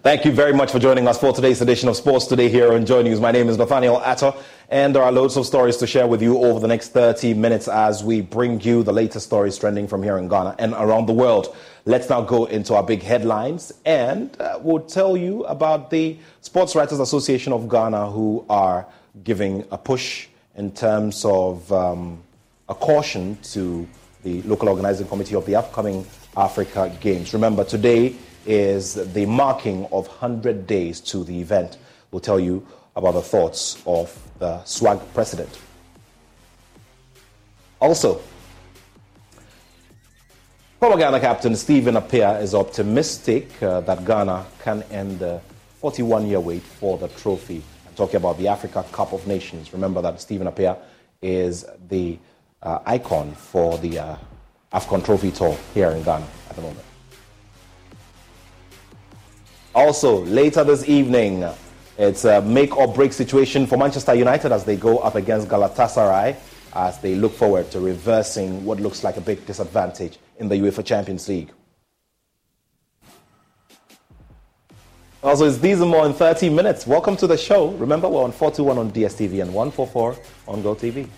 Thank you very much for joining us for today's edition of Sports Today here on Joy News. My name is Nathaniel Atta, and there are loads of stories to share with you over the next 30 minutes as we bring you the latest stories trending from here in Ghana and around the world. Let's now go into our big headlines, and uh, we'll tell you about the Sports Writers Association of Ghana, who are giving a push in terms of um, a caution to the local organizing committee of the upcoming Africa Games. Remember, today is the marking of 100 days to the event. We'll tell you about the thoughts of the SWAG president. Also, former Ghana captain Stephen Appiah is optimistic uh, that Ghana can end the 41 year wait for the trophy. I'm talking about the Africa Cup of Nations. Remember that Stephen Appiah is the uh, icon for the uh, AFCON Trophy Tour here in Ghana at the moment. Also, later this evening, it's a make or break situation for Manchester United as they go up against Galatasaray as they look forward to reversing what looks like a big disadvantage in the UEFA Champions League. Also, it's these and more in 30 minutes. Welcome to the show. Remember, we're on 421 on DSTV and 144 on GoTV.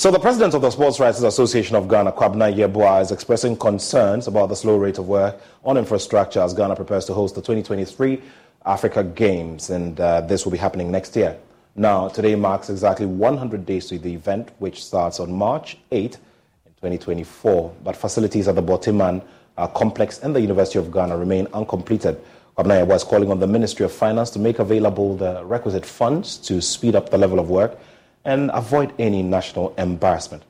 So the president of the Sports Writers Association of Ghana, Kwabena Yeboah, is expressing concerns about the slow rate of work on infrastructure as Ghana prepares to host the 2023 Africa Games, and uh, this will be happening next year. Now, today marks exactly 100 days to the event, which starts on March 8 in 2024. But facilities at the Borteyman uh, complex and the University of Ghana remain uncompleted. Kwabena Yeboah is calling on the Ministry of Finance to make available the requisite funds to speed up the level of work and avoid any national embarrassment.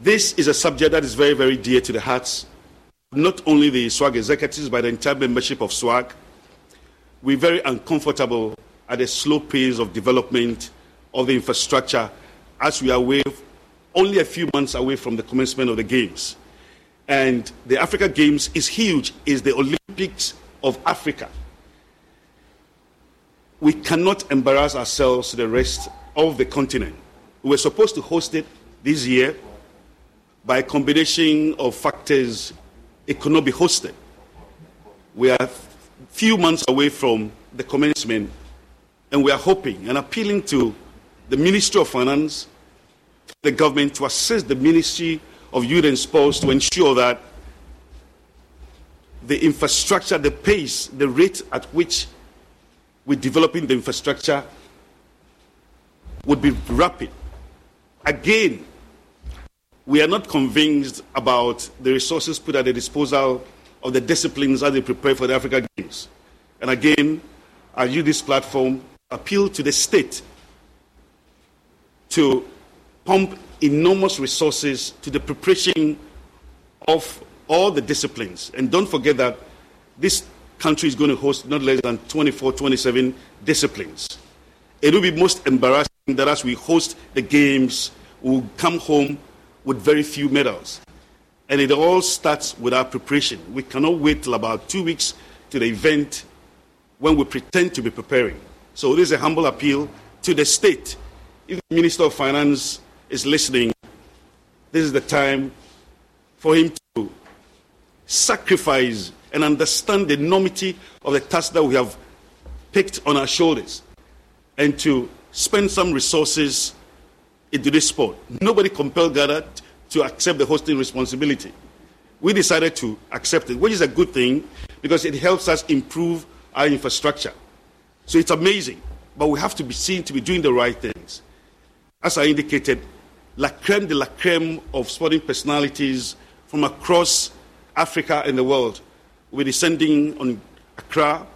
This is a subject that is very, very dear to the hearts, not only the SWAG executives, but the entire membership of SWAG. We're very uncomfortable at the slow pace of development of the infrastructure as we are away, only a few months away from the commencement of the Games. And the Africa Games is huge, is the Olympics of Africa. We cannot embarrass ourselves to the rest of the continent. We were supposed to host it this year. By a combination of factors, it could not be hosted. We are few months away from the commencement, and we are hoping and appealing to the Ministry of Finance, the government to assist the Ministry of Youth and Sports to ensure that the infrastructure, the pace, the rate at which we're developing the infrastructure would be rapid. Again, we are not convinced about the resources put at the disposal of the disciplines as they prepare for the Africa Games. And again, I use this platform appeal to the state to pump enormous resources to the preparation of all the disciplines. And don't forget that this country is going to host not less than 24, 27 disciplines. It will be most embarrassing that as we host the games, we'll come home with very few medals. And it all starts with our preparation. We cannot wait till about two weeks to the event when we pretend to be preparing. So this is a humble appeal to the state. If the Minister of Finance is listening, this is the time for him to sacrifice and understand the enormity of the task that we have picked on our shoulders and to spend some resources into this sport. Nobody compelled Ghana to accept the hosting responsibility. We decided to accept it, which is a good thing because it helps us improve our infrastructure. So it's amazing, but we have to be seen to be doing the right things. As I indicated, la creme de la creme of sporting personalities from across Africa and the world will be descending on Accra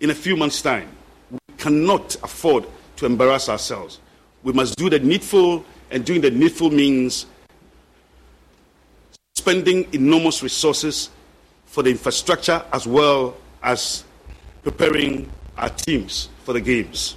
in a few months' time. We cannot afford to embarrass ourselves. We must do the needful, and doing the needful means spending enormous resources for the infrastructure as well as preparing our teams for the games.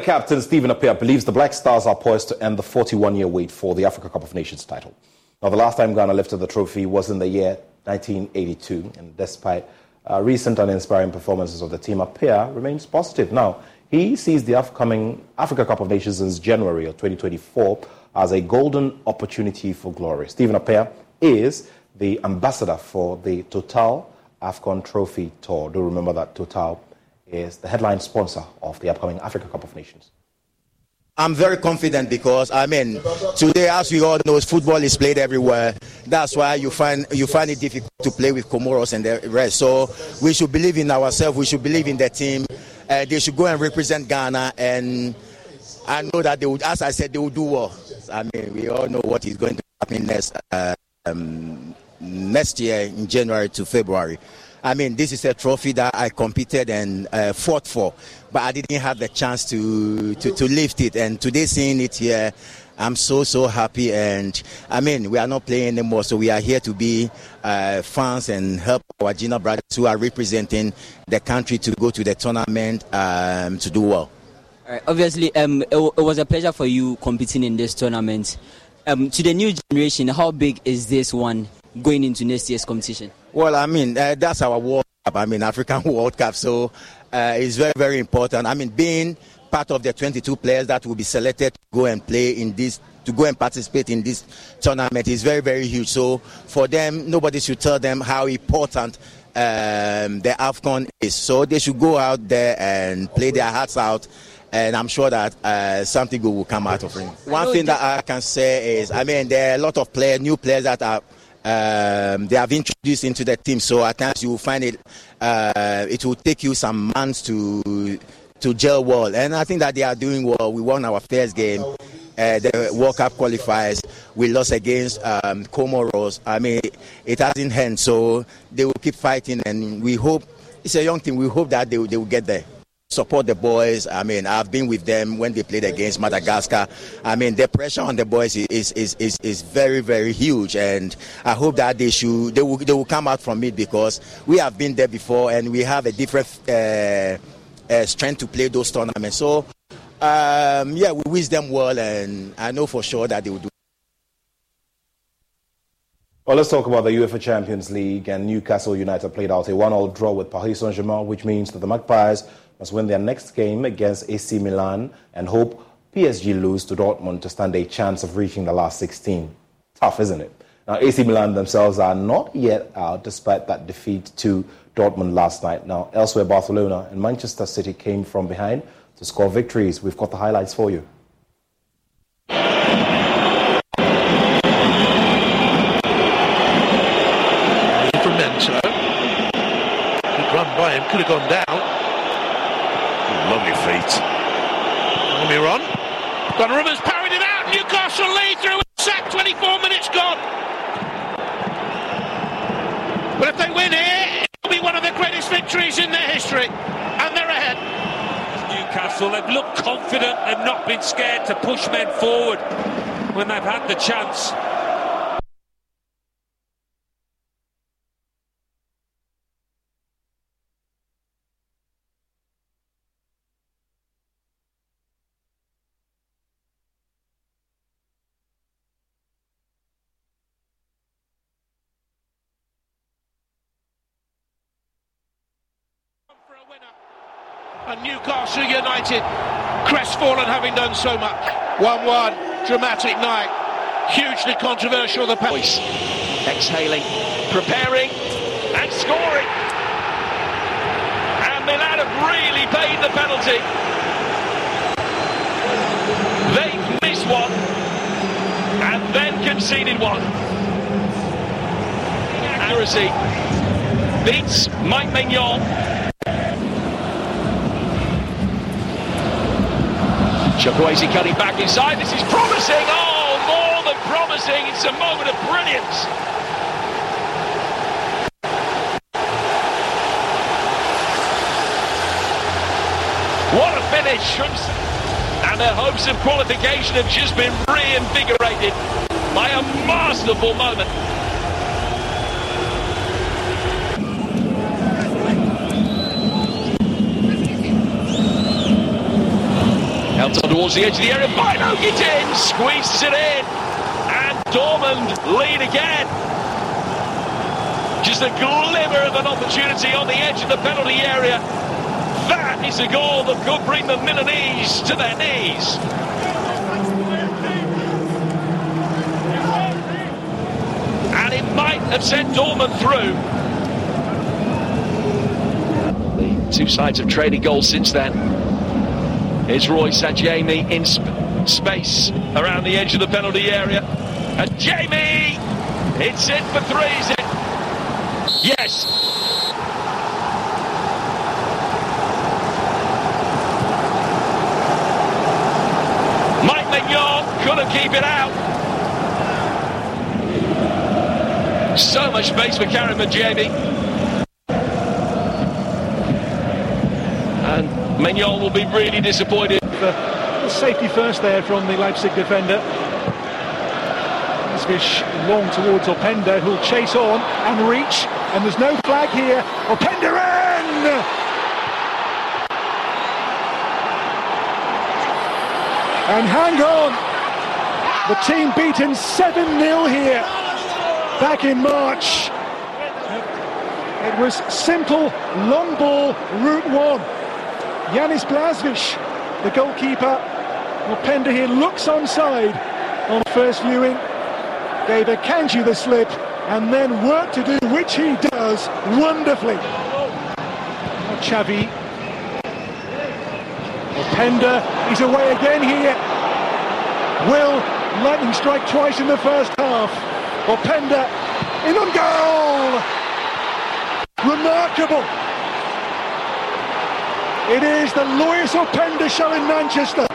Captain Stephen Appiah believes the Black Stars are poised to end the 41 year wait for the Africa Cup of Nations title. Now, the last time Ghana lifted the trophy was in the year 1982, and despite uh, recent uninspiring performances of the team, Appiah remains positive. Now, he sees the upcoming Africa Cup of Nations in January of 2024 as a golden opportunity for glory. Stephen Appiah is the ambassador for the Total AFCON Trophy Tour. Do remember that Total is the headline sponsor of the upcoming Africa Cup of Nations. I'm very confident because I mean today, as we all know, football is played everywhere. That's why you find you find it difficult to play with Comoros and the rest. So we should believe in ourselves. We should believe in the team. Uh, they should go and represent Ghana, and I know that they would. As I said, they will do well. I mean, we all know what is going to happen next uh, um, next year in January to February. I mean, this is a trophy that I competed and uh, fought for, but I didn't have the chance to, to, to lift it. And today, seeing it here, I'm so, so happy. And I mean, we are not playing anymore, so we are here to be uh, fans and help our junior brothers who are representing the country to go to the tournament um, to do well. obviously, um, it, it, was a pleasure for you competing in this tournament. Um, to the new generation, how big is this one going into next year's competition? Well, I mean, uh, that's our World Cup. I mean, African World Cup. So uh, it's very, very important. I mean, being part of the 22 players that will be selected to go and play in this to go and participate in this tournament is very, very huge. So for them, nobody should tell them how important um, the AFCON is. So they should go out there and play their hearts out. And I'm sure that uh, something good will come out of it. One thing that I can say is, I mean, there are a lot of players, new players that are um, they have introduced into the team. So at times you will find it, uh, it will take you some months to to gel well. And I think that they are doing well. We won our first game. Uh, the World Cup qualifiers. We lost against um, Comoros. I mean, it hasn't ended, so they will keep fighting, and we hope it's a young team. We hope that they, they will get there support the boys. I mean, I've been with them when they played against Madagascar. I mean, the pressure on the boys is is, is, is very very huge, and I hope that they should they will they will come out from it because we have been there before and we have a different uh, uh, strength to play those tournaments. So. Um, yeah, we wish them well, and I know for sure that they will do. Well, let's talk about the UEFA Champions League. And Newcastle United played out a one-all draw with Paris Saint-Germain, which means that the Magpies must win their next game against AC Milan and hope PSG lose to Dortmund to stand a chance of reaching the last 16. Tough, isn't it? Now, AC Milan themselves are not yet out despite that defeat to Dortmund last night. Now, elsewhere, Barcelona and Manchester City came from behind to score victories. We've got the highlights for you. Good run by him, could have gone down. Lovely feet. Almiron. Donnarumma's parried it out. Newcastle lead through. Sack 24 minutes gone. But if they win here, it'll be one of the greatest victories in their history. And they're ahead. Newcastle, they've looked confident. They've not been scared to push men forward when they've had the chance. And Newcastle United crestfallen having done so much. 1-1, dramatic night, hugely controversial. The voice exhaling, preparing and scoring. And Milan have really paid the penalty. They missed one and then conceded one. Accuracy beats Mike Maignan. Chukwueze cutting back inside. This is promising. Oh, more than promising. It's a moment of brilliance. What a finish. And their hopes of qualification have just been reinvigorated by a masterful moment. Out towards the edge of the area. Bynoe-Gittens, squeezes it in. And Dortmund lead again. Just a glimmer of an opportunity on the edge of the penalty area. That is a goal that could bring the Milanese to their knees. And it might have sent Dortmund through. The Two sides have traded goals since then. Here's Reus Adeyemi in sp- space around the edge of the penalty area. Adeyemi hits it for three, is it? Yes. Mike Maignan couldn't keep it out. So much space for Karim Adeyemi. And Maignan will be really disappointed. The safety first there from the Leipzig defender. Fish long towards Openda, who'll chase on and reach, and there's no flag here. Openda in! And hang on! The team beaten 7-0 here back in March. It was simple, long ball, route one. Janis Blaswich, the goalkeeper. Openda here looks onside on first viewing gave Akanji the slip and then work to do, which he does wonderfully. Xavi. Openda, he's away again here. Will lightning strike twice in the first half. Openda in on goal! Remarkable! It is the Loïs Openda show in Manchester.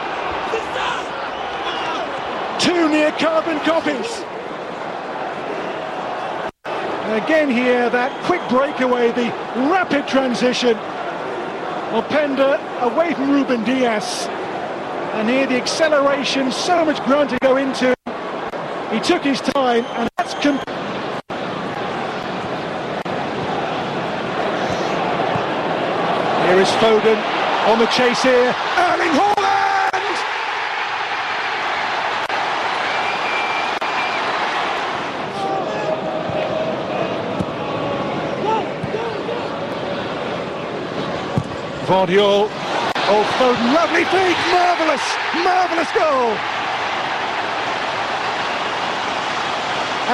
Two near carbon copies. And again here, that quick breakaway, the rapid transition. Openda away from Ruben Dias. And here the acceleration, so much ground to go into. He took his time, and that's... Com- Foden on the chase here. Erling Haaland! Gvardiol. Oh, Foden, lovely feet, marvellous, marvellous goal.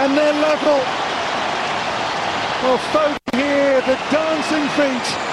And they're level. Well, oh, Foden here, the dancing feet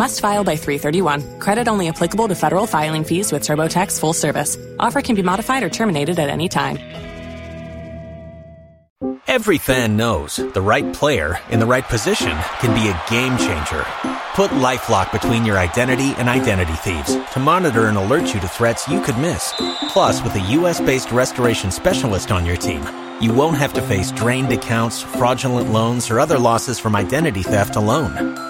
Must file by 331. Credit only applicable to federal filing fees with TurboTax full service. Offer can be modified or terminated at any time. Every fan knows the right player in the right position can be a game changer. Put LifeLock between your identity and identity thieves to monitor and alert you to threats you could miss. Plus, with a U.S.-based restoration specialist on your team, you won't have to face drained accounts, fraudulent loans, or other losses from identity theft alone.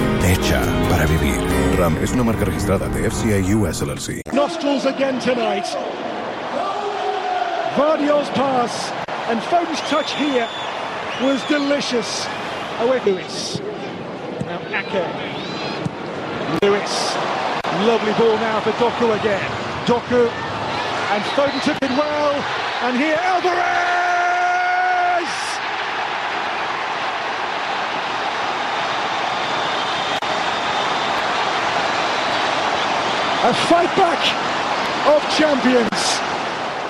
Hecha para vivir. RAM es una marca registrada de FCA US LLC. Nostrils again tonight. Gvardiol's pass and Foden's touch here was delicious. Away Lewis. Now Ake. Lewis. Lovely ball now for Doku again. Doku. And Foden took it well. And here Alvarez! A fight back of champions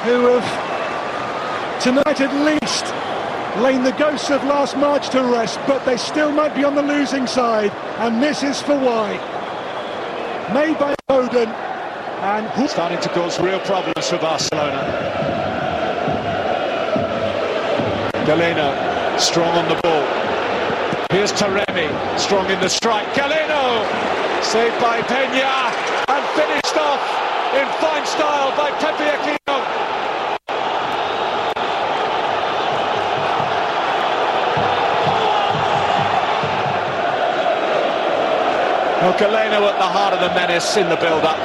who have tonight at least lain the ghosts of last March to rest, but they still might be on the losing side, and this is for why. Made by Foden, and starting to cause real problems for Barcelona. Galeno, strong on the ball. Here's Taremi, strong in the strike. Galeno, saved by Pena, off in fine style by Pepe Aquino. Galeno at the heart of the menace in the build-up.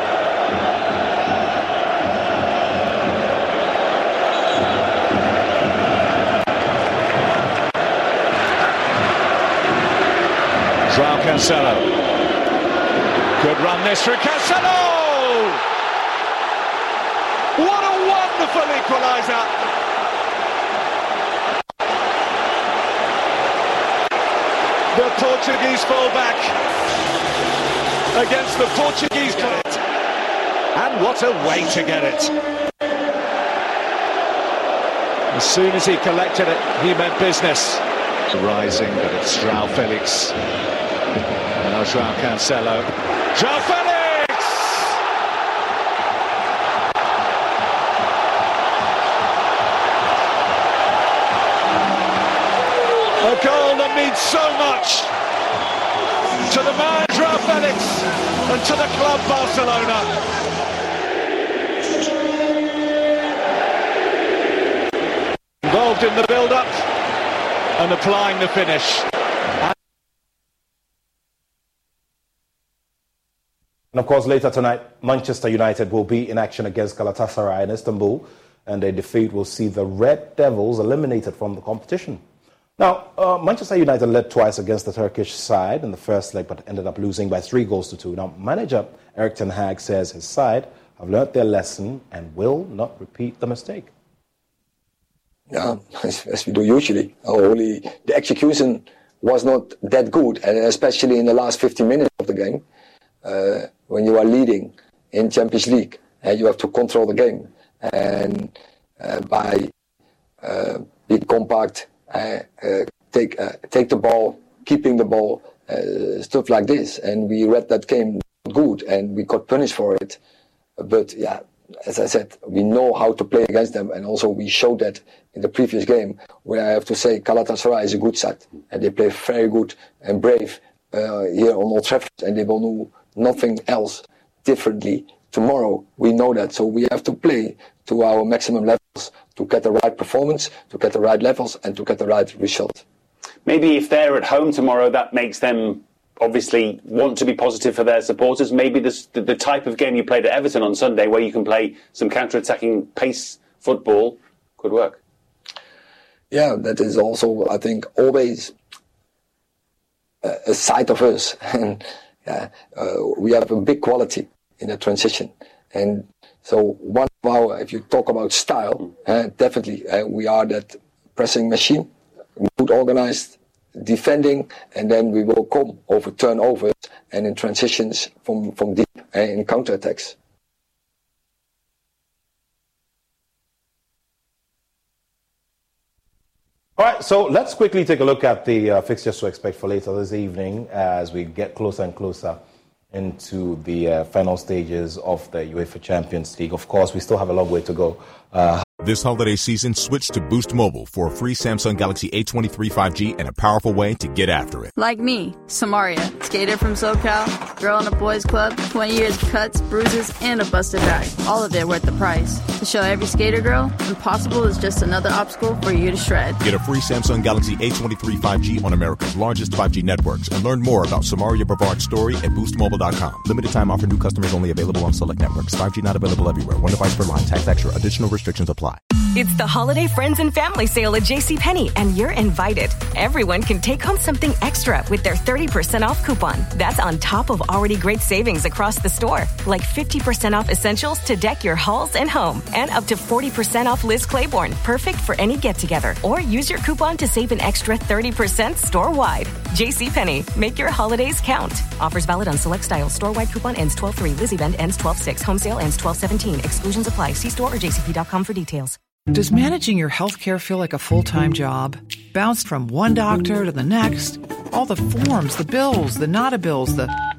Joao Cancelo. Good run this for Cancelo! What a wonderful equaliser! The Portuguese fullback against the Portuguese club. And what a way to get it. As soon as he collected it, he meant business. Rising, but it's Joao Felix. And now Joao Cancelo. Joao Felix! A goal that means so much And to the club Barcelona. Involved in the build-up and applying the finish. And of course, later tonight, Manchester United will be in action against Galatasaray in Istanbul, and their defeat will see the Red Devils eliminated from the competition. Now, uh, Manchester United led twice against the Turkish side in the first leg, but ended up losing by three goals to two. Now, manager Erik Ten Hag says his side have learnt their lesson and will not repeat the mistake. Yeah, as, we do usually. Only the execution was not that good, and especially in the last 15 minutes of the game, uh, when you are leading in Champions League, and you have to control the game, and uh, by uh, being compact take uh, take the ball, keeping the ball, stuff like this. And we read that game good, and we got punished for it. But yeah, as I said, we know how to play against them, and also we showed that in the previous game, where I have to say Galatasaray is a good side, and they play very good and brave uh, here on Old Trafford, and they will do nothing else differently tomorrow. We know that, so we have to play to our maximum levels to get the right performance, to get the right levels, and to get the right result. Maybe if they're at home tomorrow, that makes them obviously want to be positive for their supporters. Maybe this, the, the type of game you played at Everton on Sunday, where you can play some counter-attacking pace football, could work. Yeah, that is also, I think, always a, a side of us. and yeah, uh, we have a big quality in the transition. And so one of our, if you talk about style, uh, definitely uh, we are that pressing machine, good organized, defending, and then we will come over turnovers and in transitions from, from deep uh, in counterattacks. All right, so let's quickly take a look at the uh, fixtures to expect for later this evening as we get closer and closer into the uh, final stages of the UEFA Champions League. Of course, we still have a long way to go. Uh, this holiday season, switch to Boost Mobile for a free Samsung Galaxy A23 5G and a powerful way to get after it. Like me, Samaria, skater from SoCal, girl in a boys club, 20 years of cuts, bruises, and a busted back. All of it worth the price. To show every skater girl, impossible is just another obstacle for you to shred. Get a free Samsung Galaxy A23 5G on America's largest 5G networks and learn more about Samaria Brevard's story at boostmobile.com. Limited time offer new customers only available on select networks. 5G not available everywhere. One device per line. Tax extra. Additional restrictions apply. It's the holiday friends and family sale at JCPenney, and you're invited. Everyone can take home something extra with their 30% off coupon. That's on top of already great savings across the store, like 50% off essentials to deck your halls and home, and up to 40% off Liz Claiborne, perfect for any get together. Or use your coupon to save an extra 30% store wide. JCPenney, make your holidays count. Offers valid on select styles. Store wide coupon ends 12 3. Liz event ends 12 6. Home sale ends 12 17. Exclusions apply. See store or jcp.com for details. Does managing your healthcare feel like a full time job? Bounced from one doctor to the next? All the forms, the bills, the nada bills, the.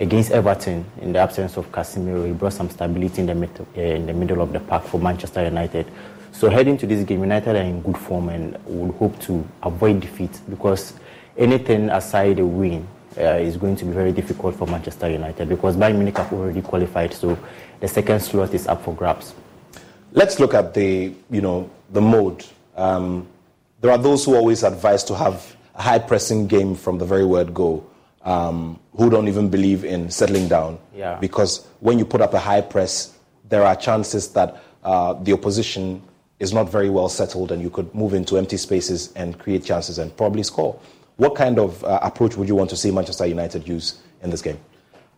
Against Everton, in the absence of Casemiro, he brought some stability in the, middle, uh, in the middle of the park for Manchester United. So heading to this game, United are in good form and would hope to avoid defeat because anything aside a win uh, is going to be very difficult for Manchester United because Bayern Munich have already qualified, so the second slot is up for grabs. Let's look at the, you know, the mode. Um, there are those who always advise to have a high pressing game from the very word go, um, who don't even believe in settling down. Yeah. Because when you put up a high press, there are chances that uh, the opposition is not very well settled and you could move into empty spaces and create chances and probably score. What kind of uh, approach would you want to see Manchester United use in this game?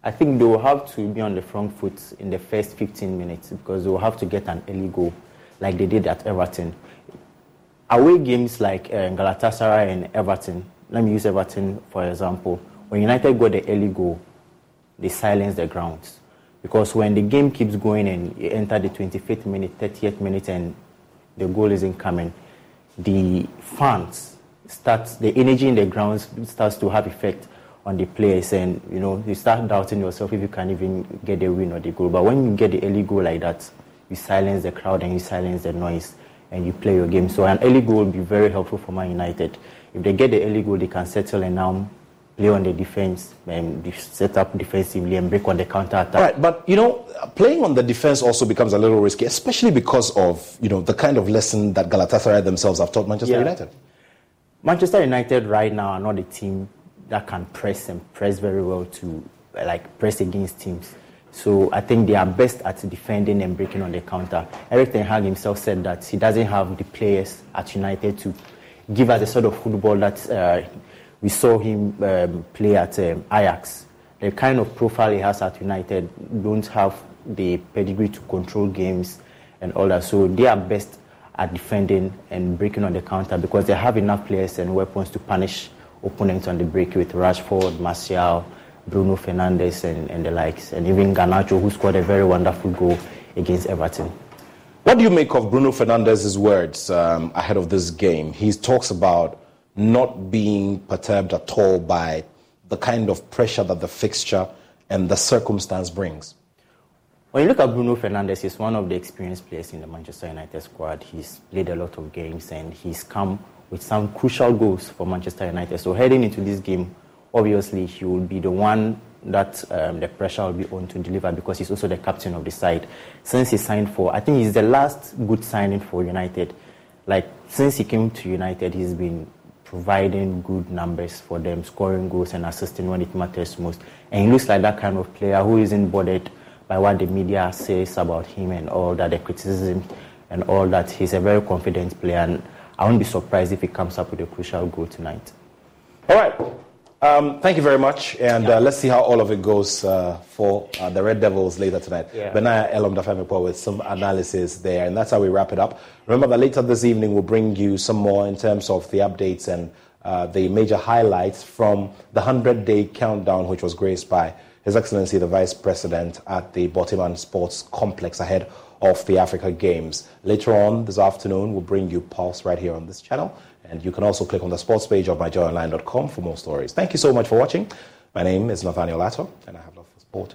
I think they will have to be on the front foot in the first 15 minutes because they will have to get an early goal like they did at Everton. Away games like uh, Galatasaray and Everton, let me use Everton for example. When United got the early goal, they silenced the grounds. Because when the game keeps going and you enter the 25th minute, 30th minute, and the goal isn't coming, the fans start, the energy in the grounds starts to have effect on the players, and you know you start doubting yourself if you can even get the win or the goal. But when you get the early goal like that, you silence the crowd and you silence the noise, and you play your game. So an early goal will be very helpful for Man United. If they get the early goal, they can settle and now play on the defense and set up defensively and break on the counter attack. All right, but you know, playing on the defense also becomes a little risky, especially because of you know the kind of lesson that Galatasaray themselves have taught Manchester Yeah. United. Manchester United right now are not a team that can press and press very well to like press against teams. So I think they are best at defending and breaking on the counter. Erik Ten Hag himself said that he doesn't have the players at United to give us the sort of football that uh, we saw him um, play at um, Ajax. The kind of profile he has at United don't have the pedigree to control games and all that. So they are best at defending and breaking on the counter because they have enough players and weapons to punish opponents on the break with Rashford, Martial, Bruno Fernandes, and, and the likes, and even Garnacho, who scored a very wonderful goal against Everton. What do you make of Bruno Fernandes's words um, ahead of this game? He talks about not being perturbed at all by the kind of pressure that the fixture and the circumstance brings. When you look at Bruno Fernandes, he's one of the experienced players in the Manchester United squad. He's played a lot of games and he's come with some crucial goals for Manchester United. So heading into this game, obviously he will be the one that um, the pressure will be on to deliver because he's also the captain of the side. Since he signed for, I think he's the last good signing for United. Like since he came to United, he's been providing good numbers for them, scoring goals and assisting when it matters most. And he looks like that kind of player who isn't bothered by what the media says about him and all that, the criticism and all that. He's a very confident player, and I won't be surprised if he comes up with a crucial goal tonight. All right. Um, thank you very much, and uh, let's see how all of it goes uh, for uh, the Red Devils later tonight. Yeah. Benaya Elom Dafemipo with some analysis there, and that's how we wrap it up. Remember that later this evening we'll bring you some more in terms of the updates and uh, the major highlights from the 100-day countdown, which was graced by His Excellency the Vice President at the Borteyman Sports Complex ahead of the Africa Games. Later on this afternoon, we'll bring you Pulse right here on this channel. And you can also click on the sports page of myjoyonline.com for more stories. Thank you so much for watching. My name is Nathaniel Lato, and I have love for sport.